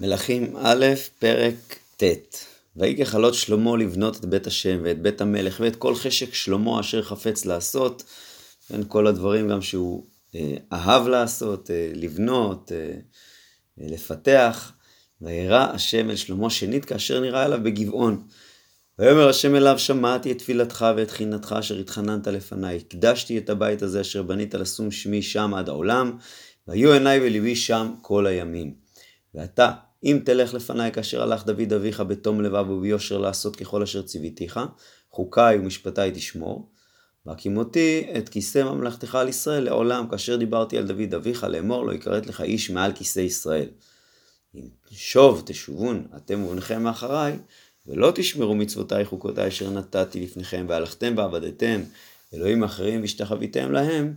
מלכים א', פרק ט' ויהי ככלות שלמה לבנות את בית השם ואת בית המלך ואת כל חשק שלמה אשר חפץ לעשות, בין כל הדברים גם שהוא אה, אהב לעשות, אה, לבנות, אה, לפתח. וירא השם אל שלמה שנית כאשר נראה אליו בגבעון. ויאמר השם אליו שמעתי את תפילתך ואת חינתך אשר התחננת לפניי, הקדשתי את הבית הזה אשר בנית לשום שמי שם עד העולם, והיו עיניי וליבי שם כל הימים. ואתה אם תלך לפניי כאשר הלך דוד אביך בתום לבב וביושר לעשות ככל אשר ציוויתיך, חוקיי ומשפטיי תשמור, והקימותי את כיסא ממלכתך על ישראל לעולם, כאשר דיברתי על דוד אביך לאמור לא יכרת לך איש מעל כיסא ישראל. אם שוב תשובון אתם ובניכם מאחריי, ולא תשמרו מצוותיי חוקותיי אשר נתתי לפניכם, והלכתם ועבדתם אלוהים אחרים והשתחוויתם להם,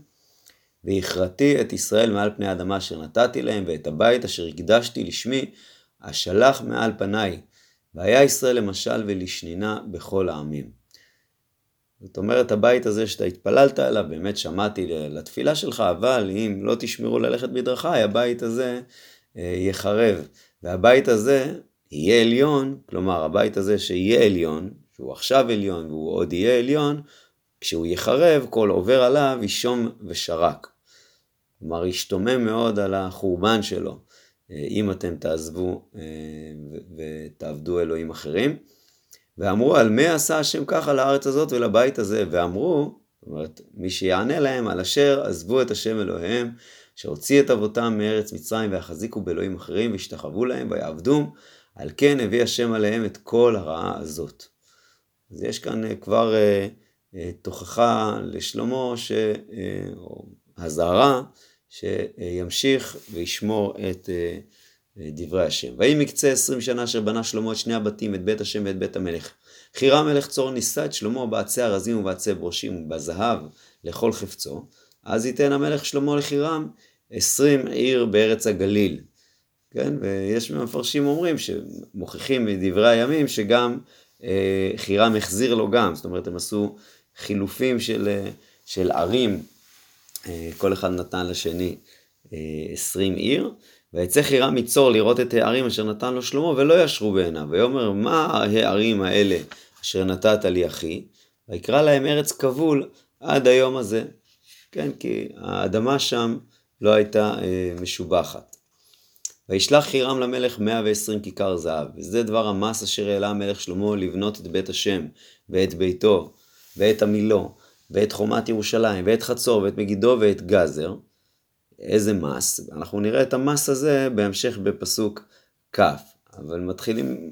והכרתי את ישראל מעל פני האדמה אשר נתתי להם, ואת הבית אשר הקדשתי לשמי, אשלח מעל פניי, והיה ישראל למשל ולשנינה בכל העמים. זאת אומרת, הבית הזה שאתה התפללת עליו, באמת שמעתי לתפילה שלך, אבל אם לא תשמרו ללכת בדרכיי, הבית הזה אה, יחרב. והבית הזה יהיה עליון, כלומר, הבית הזה שיהיה עליון, שהוא עכשיו עליון והוא עוד יהיה עליון, כשהוא יחרב, כל עובר עליו ישום ושרק. כלומר, ישתומם מאוד על החורבן שלו, אם אתם תעזבו אה, ותעבדו אלוהים אחרים. ואמרו, על מה עשה השם ככה לארץ הזאת ולבית הזה? ואמרו, זאת אומרת, מי שיענה להם, על אשר עזבו את השם אלוהיהם, שהוציא את אבותם מארץ מצרים ויחזיקו באלוהים אחרים וישתחוו להם ויעבדום, על כן הביא השם עליהם את כל הרעה הזאת. אז יש כאן אה, כבר תוכחה לשלמה, ש... או אזהרה, שימשיך וישמור את אה, דברי השם. ויהי מקצה עשרים שנה אשר בנה שלמה את שני הבתים, את בית השם ואת בית המלך. חירם מלך צור נישא את שלמה בעצי ארזים ובעצי ברושים ובזהב לכל חפצו. אז ייתן המלך שלמה לחירם עשרים עיר בארץ הגליל. כן, ויש מפרשים אומרים שמוכיחים מדברי הימים שגם אה, חירם החזיר לו גם, זאת אומרת הם עשו חילופים של, אה, של ערים אה, כל אחד נתן לשני אה, עשרים עיר, ויצא חירם מצור לראות את הערים אשר נתן לו שלמה, ולא ישרו בעיניו. ויאמר, מה הערים האלה אשר נתת לי אחי? ויקרא להם ארץ כבול עד היום הזה. כן, כי האדמה שם לא הייתה אה, משובחת. וישלח חירם למלך 120 כיכר זהב, וזה דבר המס אשר העלה המלך שלמה לבנות את בית השם, ואת ביתו, ואת עמילו, ואת חומת ירושלים, ואת חצור, ואת מגידו, ואת גזר. איזה מס? אנחנו נראה את המס הזה בהמשך בפסוק כ', אבל מתחילים,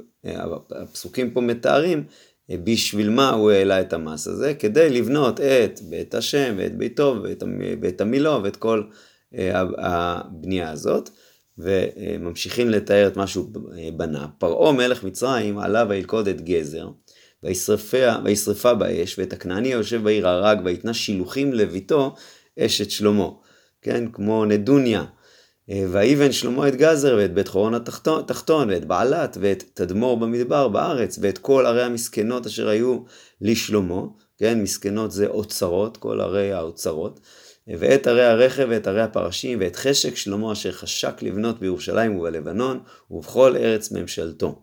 הפסוקים פה מתארים בשביל מה הוא העלה את המס הזה, כדי לבנות את בית השם, ואת ביתו, ואת, ואת המילו, ואת כל אה, הבנייה הזאת. וממשיכים לתאר את מה שהוא בנה. פרעה מלך מצרים עלה וילכוד את גזר, וישרפה באש, ואת הכנעני היושב בעיר הרג, ויתנה שילוחים לביתו אשת שלמה, כן, כמו נדוניה. ויבן שלמה את גזר, ואת בית חורון התחתון, ואת בעלת, ואת תדמור במדבר בארץ, ואת כל ערי המסכנות אשר היו לשלמה, כן, מסכנות זה אוצרות, כל ערי האוצרות, ואת ערי הרכב, ואת ערי הפרשים, ואת חשק שלמה אשר חשק לבנות בירושלים ובלבנון, ובכל ארץ ממשלתו.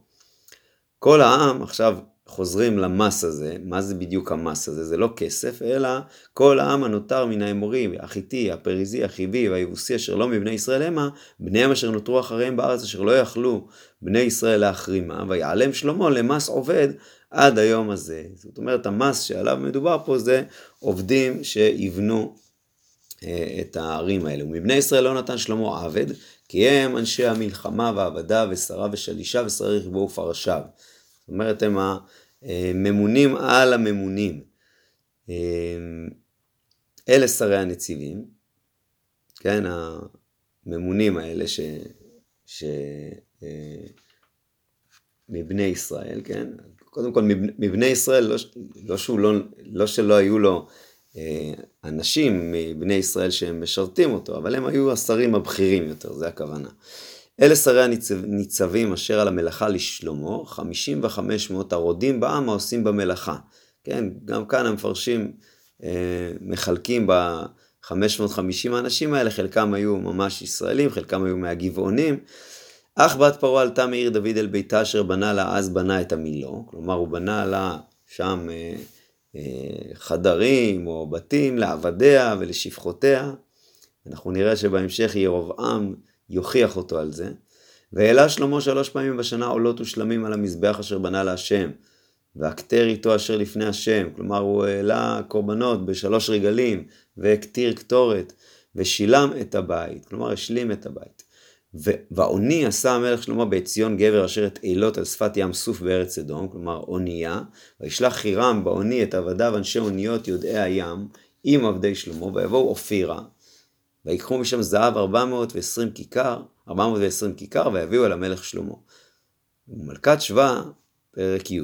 כל העם, עכשיו חוזרים למס הזה, מה זה בדיוק המס הזה? זה לא כסף, אלא כל העם הנותר מן האמורי, החיטי, הפריזי, החיבי והיבוסי אשר לא מבני ישראל המה, בניהם אשר נותרו אחריהם בארץ אשר לא יכלו בני ישראל להחרימה, ויעלם שלמה למס עובד עד היום הזה. זאת אומרת, המס שעליו מדובר פה זה עובדים שיבנו אה, את הערים האלה. ומבני ישראל לא נתן שלמה עבד, כי הם אנשי המלחמה והעבדה ושרה ושלישה ושרי רכבו ופרשיו. זאת אומרת, הם הממונים על הממונים. אלה שרי הנציבים, כן, הממונים האלה ש... ש... מבני ישראל, כן? קודם כל, מבני ישראל, לא, לא, שהוא לא, לא שלא היו לו אה, אנשים מבני ישראל שהם משרתים אותו, אבל הם היו השרים הבכירים יותר, זה הכוונה. אלה שרי הניצבים אשר על המלאכה לשלמה, חמישים וחמש מאות הרודים בעם העושים במלאכה. כן, גם כאן המפרשים אה, מחלקים ב-550 האנשים האלה, חלקם היו ממש ישראלים, חלקם היו מהגבעונים, אך בת פרעה עלתה מעיר דוד אל ביתה אשר בנה לה, אז בנה את המילו, כלומר הוא בנה לה שם אה, אה, חדרים או בתים לעבדיה ולשפחותיה. אנחנו נראה שבהמשך ירבעם יוכיח אותו על זה. והעלה שלמה שלוש פעמים בשנה עולות ושלמים על המזבח אשר בנה להשם. והקטר איתו אשר לפני השם, כלומר הוא העלה קורבנות בשלוש רגלים והקטיר קטורת ושילם את הבית, כלומר השלים את הבית. ועוני עשה המלך שלמה בעציון גבר אשר את אילות על שפת ים סוף בארץ סדום, כלומר אונייה, וישלח חירם בעוני את עבדיו אנשי אוניות יודעי הים עם עבדי שלמה, ויבואו אופירה, ויקחו משם זהב 420 כיכר, 420 כיכר, ויביאו אל המלך שלמה. ומלכת שבא, פרק י'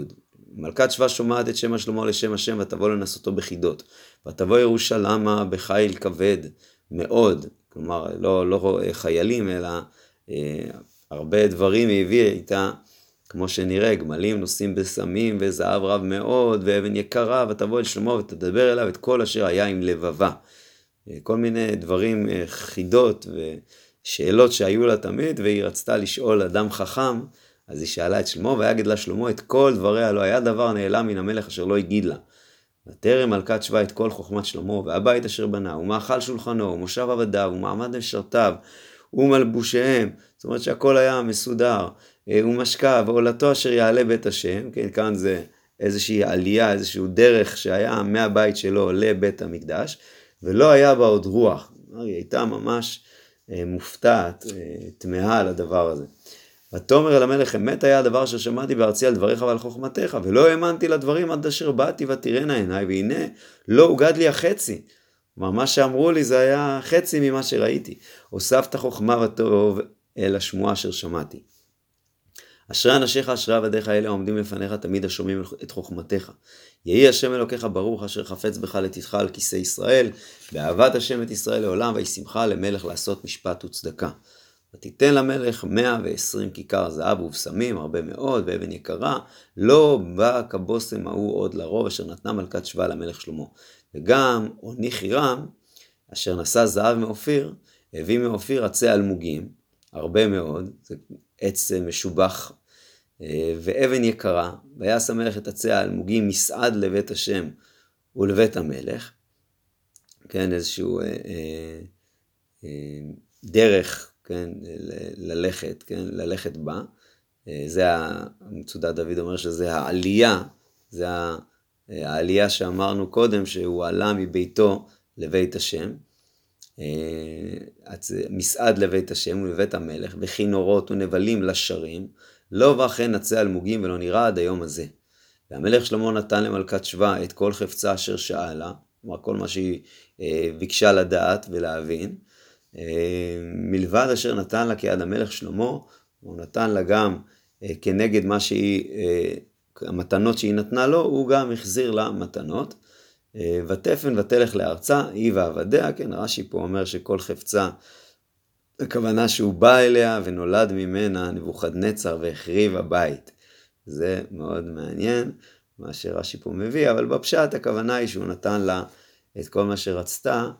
מלכת שבא שומעת את שם השלמה לשם השם, ותבוא לנסותו בחידות. ותבוא ירושלמה בחיל כבד מאוד, כלומר לא, לא חיילים אלא אה, הרבה דברים היא הביאה איתה, כמו שנראה, גמלים נושאים בסמים וזהב רב מאוד ואבן יקרה, ותבוא אל שלמה ותדבר אליו את כל אשר היה עם לבבה. אה, כל מיני דברים, אה, חידות ושאלות שהיו לה תמיד, והיא רצתה לשאול אדם חכם, אז היא שאלה את שלמה, ויגד לה שלמה את כל דבריה, לא היה דבר נעלם מן המלך אשר לא הגיד לה. ותרם מלכת שבא את כל חוכמת שלמה, והבית אשר בנה, ומאכל שולחנו, ומושב עבדיו, ומעמד משרתיו, ומלבושיהם. זאת אומרת שהכל היה מסודר, אה, ומשקע, ועולתו אשר יעלה בית השם, כן, כאן זה איזושהי עלייה, איזושהי דרך שהיה מהבית שלו לבית המקדש, ולא היה בה עוד רוח. היא הייתה ממש אה, מופתעת, אה, תמהה על הדבר הזה. ותאמר אל המלך, אמת היה הדבר אשר שמעתי בארצי על דבריך ועל חוכמתך, ולא האמנתי לדברים עד אשר באתי ותראינה עיניי, והנה לא הוגד לי החצי. כלומר, מה שאמרו לי זה היה חצי ממה שראיתי. הוספת חוכמה וטוב אל השמועה אשר שמעתי. אשרי אנשיך אשרי עבדיך אלה העומדים לפניך תמיד השומעים את חוכמתך. יהי השם אלוקיך ברוך אשר חפץ בך לתתך על כיסא ישראל, באהבת השם את ישראל לעולם וישמחה למלך לעשות משפט וצדקה. ותיתן למלך 120 כיכר זהב ובשמים, הרבה מאוד, ואבן יקרה, לא בא כבושם ההוא עוד לרוב, אשר נתנה מלכת שבא למלך שלמה. וגם עוני חירם, אשר נשא זהב מאופיר, הביא מאופיר עצי אלמוגים, הרבה מאוד, זה עץ משובח, ואבן יקרה, ויעש המלך את עצי האלמוגים מסעד לבית השם ולבית המלך, כן, איזשהו אה, אה, אה, דרך כן, ללכת, כן, ללכת בה. אה, זה המצודת דוד אומר שזה העלייה, זה העלייה שאמרנו קודם, שהוא עלה מביתו לבית השם. אה, מסעד לבית השם ולבית המלך, וכינורות ונבלים לשרים, לא וכן נצא אלמוגים ולא נראה עד היום הזה. והמלך שלמה נתן למלכת שבא את כל חפצה אשר שאלה, כלומר כל מה שהיא אה, ביקשה לדעת ולהבין, אה, מלבד אשר נתן לה כיד המלך שלמה, הוא נתן לה גם אה, כנגד מה שהיא, אה, המתנות שהיא נתנה לו, הוא גם החזיר לה מתנות. ותפן ותלך לארצה, היא ועבדיה, כן, רש"י פה אומר שכל חפצה, הכוונה שהוא בא אליה ונולד ממנה נבוכדנצר והחריב הבית. זה מאוד מעניין, מה שרש"י פה מביא, אבל בפשט הכוונה היא שהוא נתן לה את כל מה שרצתה,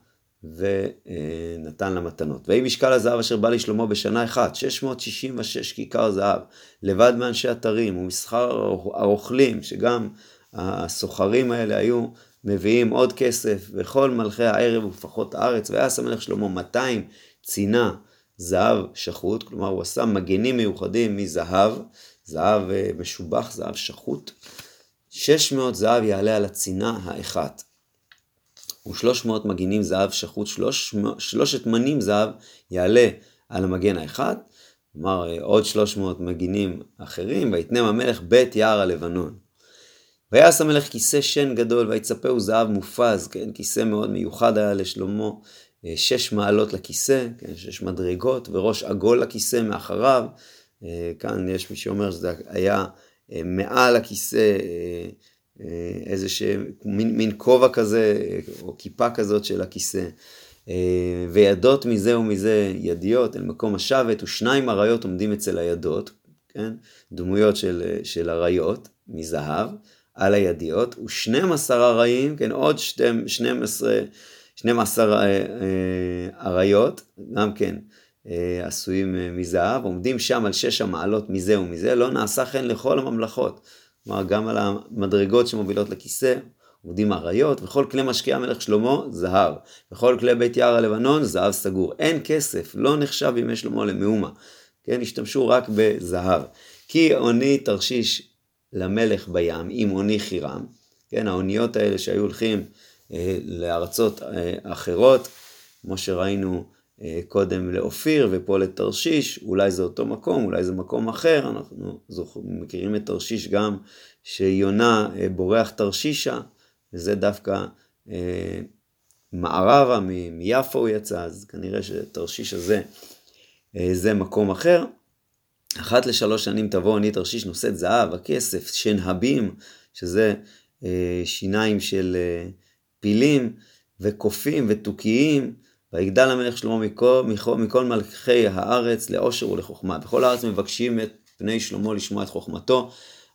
ונתן לה מתנות. ויהי משקל הזהב אשר בא לשלמה בשנה אחת, 666 כיכר זהב, לבד מאנשי אתרים ומסחר הרוכלים, שגם הסוחרים האלה היו מביאים עוד כסף, וכל מלכי הערב ופחות הארץ, ויעש המלך שלמה 200 צינה זהב שחוט, כלומר הוא עשה מגנים מיוחדים מזהב, זהב אה, משובח, זהב שחוט. 600 זהב יעלה על הצינה האחת. ושלוש מאות מגינים זהב שחוט, שלוש, שלושת מנים זהב יעלה על המגן האחד, כלומר אה, עוד שלוש מאות מגינים אחרים, ויתנם המלך בית יער הלבנון. ויעש המלך כיסא שן גדול, ויצפהו זהב מופז, כן, כיסא מאוד מיוחד היה לשלמה, שש מעלות לכיסא, כן, שש מדרגות, וראש עגול לכיסא מאחריו. אה, כאן יש מי שאומר שזה היה מעל הכיסא אה, איזה מין, מין כובע כזה, או כיפה כזאת של הכיסא. אה, וידות מזה ומזה ידיות אל מקום השבת, ושניים אריות עומדים אצל הידות, כן? דמויות של, של אריות מזהב על הידיות, ושנים עשר אריים, כן? עוד שתים, שנים עשרה, שנים עשר אה, אריות, גם כן אה, עשויים אה, מזהב, עומדים שם על שש המעלות מזה ומזה, לא נעשה כן לכל הממלכות. כלומר, גם על המדרגות שמובילות לכיסא, עומדים אריות, וכל כלי משקיע מלך שלמה, זהב. וכל כלי בית יער הלבנון, זהב סגור. אין כסף, לא נחשב בימי שלמה למאומה. כן, השתמשו רק בזהב. כי עוני תרשיש למלך בים, עם עוני חירם, כן, האוניות האלה שהיו הולכים אה, לארצות אה, אחרות, כמו שראינו אה, קודם לאופיר ופה לתרשיש, אולי זה אותו מקום, אולי זה מקום אחר, אנחנו. מכירים את תרשיש גם שיונה אה, בורח תרשישה, וזה דווקא אה, מערבה, מיפו הוא יצא, אז כנראה שתרשיש הזה אה, זה מקום אחר. אחת לשלוש שנים תבוא עני תרשיש נושאת זהב, הכסף, שנהבים, שזה אה, שיניים של אה, פילים, וקופים ותוכיים, ויגדל המלך שלמה מכל, מכל, מכל מלכי הארץ לעושר ולחוכמה. בכל הארץ מבקשים את פני שלמה לשמוע את חוכמתו,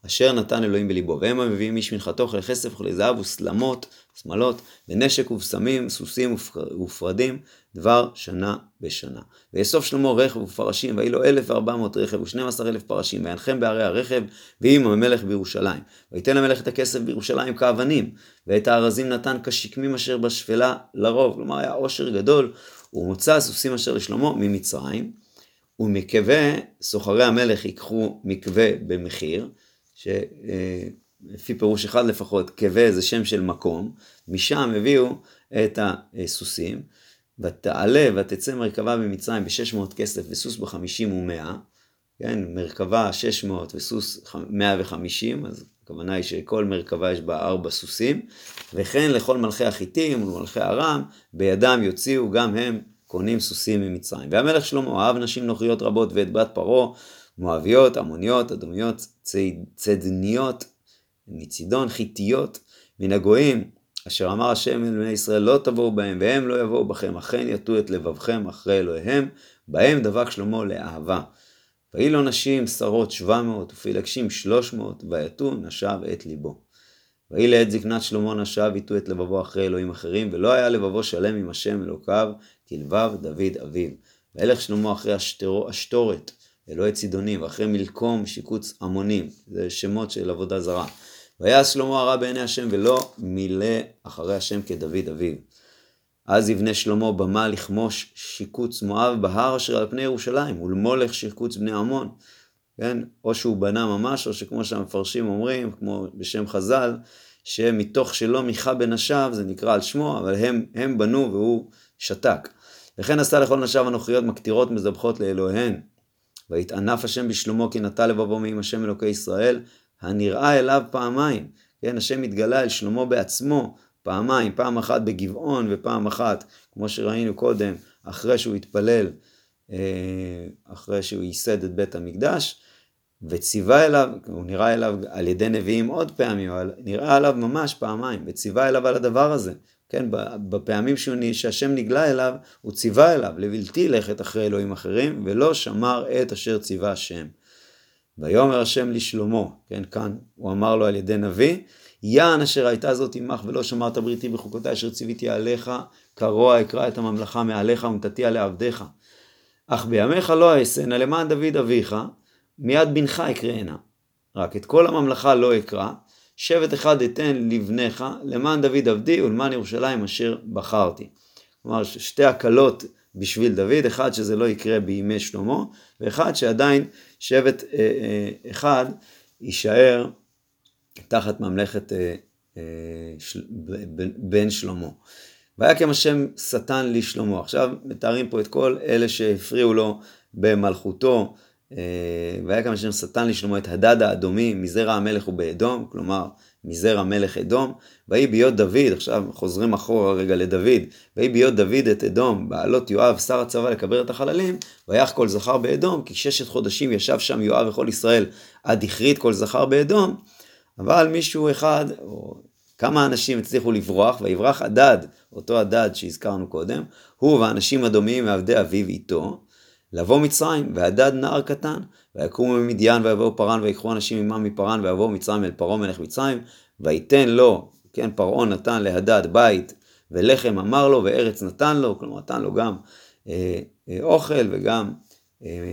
אשר נתן אלוהים בליבו. והם המביאים איש מנחתו וכלי כסף וכלי זהב וסלמות, שמלות, ונשק ובשמים, סוסים ופרדים, דבר שנה בשנה. ויאסוף שלמה רכב ופרשים, ויהי לו אלף וארבע מאות רכב ושנים עשר אלף פרשים, וינחם בערי הרכב, ועם המלך בירושלים. ויתן המלך את הכסף בירושלים כאבנים, ואת הארזים נתן כשקמים אשר בשפלה לרוב. כלומר, היה עושר גדול, ומוצא הסוסים אשר לשלמה ממצרים, ומקווה, סוחרי המלך ייקחו מקווה במחיר, שלפי פירוש אחד לפחות, קווה זה שם של מקום, משם הביאו את הסוסים, ותעלה ותצא מרכבה במצרים ב-600 כסף וסוס ב-50 ו-100, כן, מרכבה 600 וסוס 150, אז הכוונה היא שכל מרכבה יש בה ארבע סוסים, וכן לכל מלכי החיטים ולמלכי ארם, בידם יוציאו גם הם קונים סוסים ממצרים. והמלך שלמה אהב נשים נוכריות רבות ואת בת פרעה, מואביות, עמוניות, אדומיות, צדניות, מצידון, חיתיות, מן הגויים, אשר אמר השם אל בני ישראל לא תבואו בהם והם לא יבואו בכם, אכן יטו את לבבכם אחרי אלוהיהם, בהם דבק שלמה לאהבה. ויהי לו נשים שרות שבע מאות ופילגשים שלוש מאות, ויתו נשב את ליבו. ויהי לעת זקנת שלמה נשב יטו את לבבו אחרי אלוהים אחרים, ולא היה לבבו שלם עם השם אלוקיו, כלבב דוד אביו. וילך שלמה אחרי אשתורת, אלוהי צידונים, ואחרי מלקום שיקוץ עמונים, זה שמות של עבודה זרה. ויעש שלמה הרע בעיני השם, ולא מילא אחרי השם כדוד אביו. אז יבנה שלמה במה לכמוש שיקוץ מואב בהר אשר על פני ירושלים, ולמולך שיקוץ בני עמון. כן? או שהוא בנה ממש, או שכמו שהמפרשים אומרים, כמו בשם חז"ל, שמתוך שלא מיכה בנשיו, זה נקרא על שמו, אבל הם, הם בנו והוא שתק. וכן עשה לכל נשיו הנוכריות מקטירות מזבחות לאלוהיהן. ויתענף השם בשלמה כי נטע לבבו מעם השם אלוקי ישראל, הנראה אליו פעמיים. כן, השם התגלה אל שלמה בעצמו פעמיים, פעם אחת בגבעון ופעם אחת, כמו שראינו קודם, אחרי שהוא התפלל, אה, אחרי שהוא ייסד את בית המקדש, וציווה אליו, הוא נראה אליו על ידי נביאים עוד פעמים, אבל נראה אליו ממש פעמיים, וציווה אליו על הדבר הזה. כן, בפעמים שהשם נגלה אליו, הוא ציווה אליו לבלתי לכת אחרי אלוהים אחרים, ולא שמר את אשר ציווה השם. ויאמר השם לשלמה, כן, כאן הוא אמר לו על ידי נביא, יען אשר הייתה זאת עמך ולא שמרת בריתי בחוקותי אשר ציוויתי עליך, כרוע אקרא את הממלכה מעליך ונתתיה לעבדיך. אך בימיך לא אעשנה למען דוד אביך, מיד בנך אקראנה. רק את כל הממלכה לא אקרא, שבט אחד אתן לבניך, למען דוד עבדי ולמען ירושלים אשר בחרתי. כלומר, שתי הקלות בשביל דוד, אחד שזה לא יקרה בימי שלמה, ואחד שעדיין שבט אה, אה, אחד יישאר תחת ממלכת אה, בן שלמה. ויקם השם שטן לשלמה. עכשיו מתארים פה את כל אלה שהפריעו לו במלכותו. אה, ויקם השם שטן לשלמה את הדד האדומי מזרע המלך ובאדום, כלומר מזרע מלך אדום. ויהי ביות דוד, עכשיו חוזרים אחורה רגע לדוד, ויהי ביות דוד את אדום, בעלות יואב שר הצבא לקבר את החללים, ויח כל זכר באדום, כי ששת חודשים ישב שם יואב וכל ישראל עד הכרית כל זכר באדום. אבל מישהו אחד, או כמה אנשים הצליחו לברוח, ויברח הדד, אותו הדד שהזכרנו קודם, הוא והאנשים הדומים מעבדי אביו איתו, לבוא מצרים, והדד נער קטן, ויקומו ממדיין ויבואו פרן ויקחו אנשים עמם מפרן ויבואו מצרים אל פרעה מלך מצרים, ויתן לו, כן, פרעה נתן להדד בית ולחם אמר לו וארץ נתן לו, כלומר נתן לו גם אה, אוכל וגם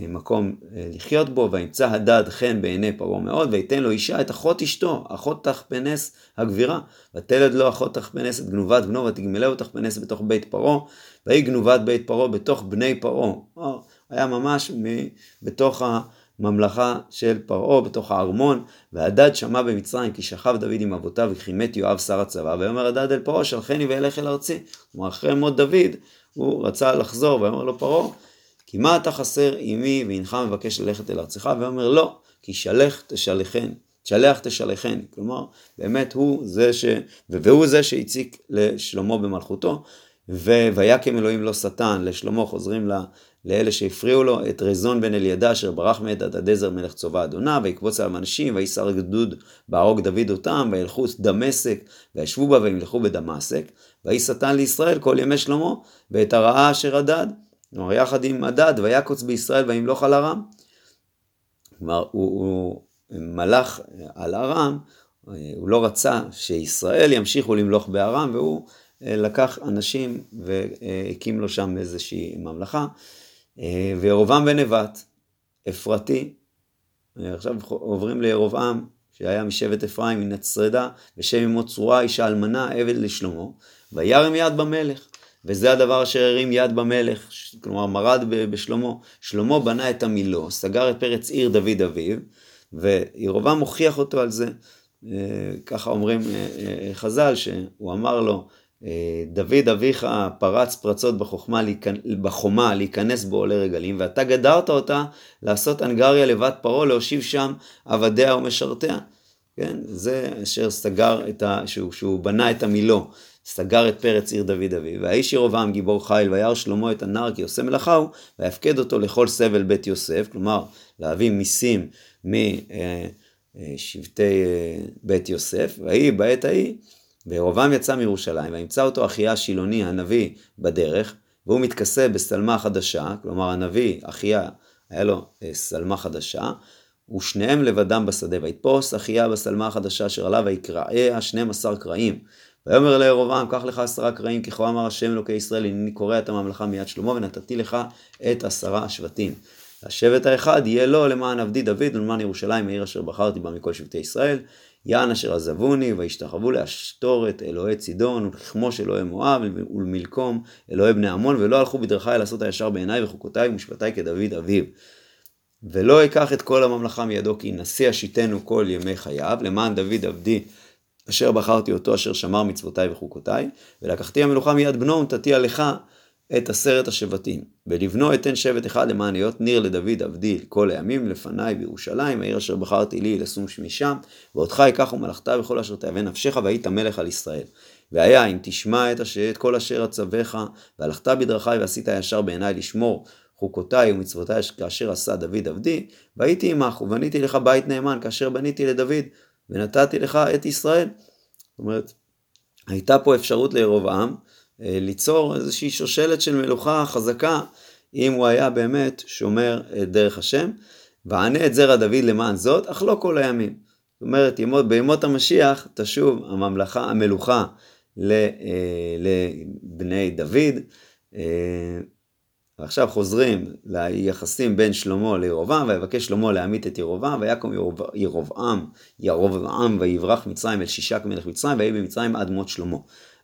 מקום לחיות בו, וימצא הדד חן בעיני פרעה מאוד, ויתן לו אישה את אחות אשתו, אחות תחפנס הגבירה, ותלד לו אחות תחפנס את גנובת בנו, ותגמלהו תחפנס בתוך בית פרעה, ויהי גנובת בית פרעה בתוך בני פרעה. היה ממש בתוך הממלכה של פרעה, בתוך הארמון, והדד שמע במצרים כי שכב דוד עם אבותיו וכי מת יואב שר הצבא, ויאמר הדד אל פרעה שלחני ואלך אל ארצי. כלומר אחרי מות דוד הוא רצה לחזור, ויאמר לו פרעה כי מה אתה חסר עמי והנך מבקש ללכת אל ארצך? ואומר לא, כי שלח תשלחן, שלח תשלחן. כלומר, באמת הוא זה ש... והוא זה שהציק לשלמה במלכותו, ויקם אלוהים לא שטן, לשלמה חוזרים. לאלה שהפריעו לו, את רזון בן אלידע אשר ברח מאת הדדזר מלך צובא אדונה, ויקבוץ עליו אנשים, ויסר גדוד בהרוג דוד אותם, וילכו דמשק, וישבו בה וימלכו בדמשק, ויהי שטן לישראל כל ימי שלמה, ואת הרעה אשר הדד. כלומר, יחד עם הדד, ויקוץ בישראל וימלוך על ארם. כלומר, הוא, הוא מלך על ארם, הוא לא רצה שישראל ימשיכו למלוך בארם, והוא לקח אנשים והקים לו שם איזושהי ממלכה. וירובעם בן נבט, אפרתי, עכשיו עוברים לירובעם, שהיה משבט אפרים מנצרדה, ושם אמו צרורה, אישה אלמנה, עבד לשלמה, וירם יד במלך. וזה הדבר אשר הרים יד במלך, כלומר מרד בשלמה. שלמה בנה את המילו, סגר את פרץ עיר דוד אביו, וירובעם הוכיח אותו על זה. ככה אומרים חז"ל, שהוא אמר לו, דוד אביך פרץ פרצות בחוכמה, בחומה להיכנס בו עולי רגלים, ואתה גדרת אותה לעשות אנגריה לבת פרעה, להושיב שם עבדיה ומשרתיה. כן? זה אשר סגר את ה... שהוא, שהוא בנה את המילו, סגר את פרץ עיר דוד אביו. והאיש ירובעם גיבור חיל, וירא שלמה את הנער כי עושה מלאכה הוא, ויפקד אותו לכל סבל בית יוסף, כלומר להביא מיסים משבטי בית יוסף, ויהי בעת ההיא וירובעם יצא מירושלים, וימצא אותו אחיה השילוני הנביא בדרך, והוא מתכסה בשלמה חדשה, כלומר הנביא, אחיה, היה לו שלמה חדשה, ושניהם לבדם בשדה, ויתפוס אחיה בשלמה החדשה אשר עליו ויקרעיה שנים עשר קרעים. ויאמר לירובעם, קח לך עשרה קרעים, ככה אמר השם אלוקי ישראל, הנני קורע את הממלכה מיד שלמה, ונתתי לך את עשרה השבטים. השבט האחד יהיה לו למען עבדי דוד ולמען ירושלים, העיר אשר בחרתי בה מכל שבטי ישראל. יען אשר עזבוני, וישתחוו לאשתורת אלוהי צידון, ולכמוש אלוהי מואב, ולמלקום אלוהי בני עמון, ולא הלכו בדרכי לעשות הישר בעיניי וחוקותיי ומשפטיי כדוד אביו. ולא אקח את כל הממלכה מידו, כי נשיא השיתנו כל ימי חייו, למען דוד עבדי, אשר בחרתי אותו, אשר שמר מצוותיי וחוקותיי, ולקחתי המלוכה מיד בנו, ונתתיה לך את עשרת השבטים. ולבנו אתן שבט אחד למען להיות ניר לדוד עבדי כל הימים לפניי בירושלים, העיר אשר בחרתי לי לשום שמי שם, ואותך אקח ומלאכתה וכל אשר תאווה נפשך, והיית מלך על ישראל. והיה אם תשמע את, אשר, את כל אשר אצווך, והלכת בדרכי ועשית ישר בעיניי לשמור חוקותיי ומצוותיי כאשר עשה דוד עבדי, והייתי עמך ובניתי לך בית נאמן כאשר בניתי לדוד, ונתתי לך את ישראל. זאת אומרת, הייתה פה אפשרות לירובעם ליצור איזושהי שושלת של מלוכה חזקה, אם הוא היה באמת שומר את דרך השם. וענה את זרע דוד למען זאת, אך לא כל הימים. זאת אומרת, ימות, בימות המשיח תשוב הממלכה, המלוכה אה, לבני דוד. אה, ועכשיו חוזרים ליחסים בין שלמה לירובעם, ויבקש שלמה להמית את ירובעם, ויקום ירובעם, ירובעם, ויברח מצרים אל שישה כמלך מצרים, ויהי במצרים עד מות שלמה.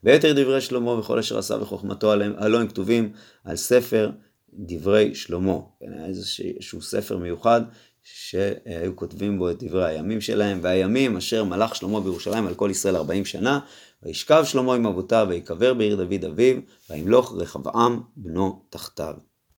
ויתר דברי שלמה וכל אשר עשה וחוכמתו הלא הם כתובים על ספר דברי שלמה. כן, היה איזשהו ספר מיוחד שהיו כותבים בו את דברי הימים שלהם, והימים אשר מלך שלמה בירושלים על כל ישראל ארבעים שנה, וישכב שלמה עם אבותיו, ויקבר בעיר דוד אביו, וימלוך רחבעם בנו תחתיו.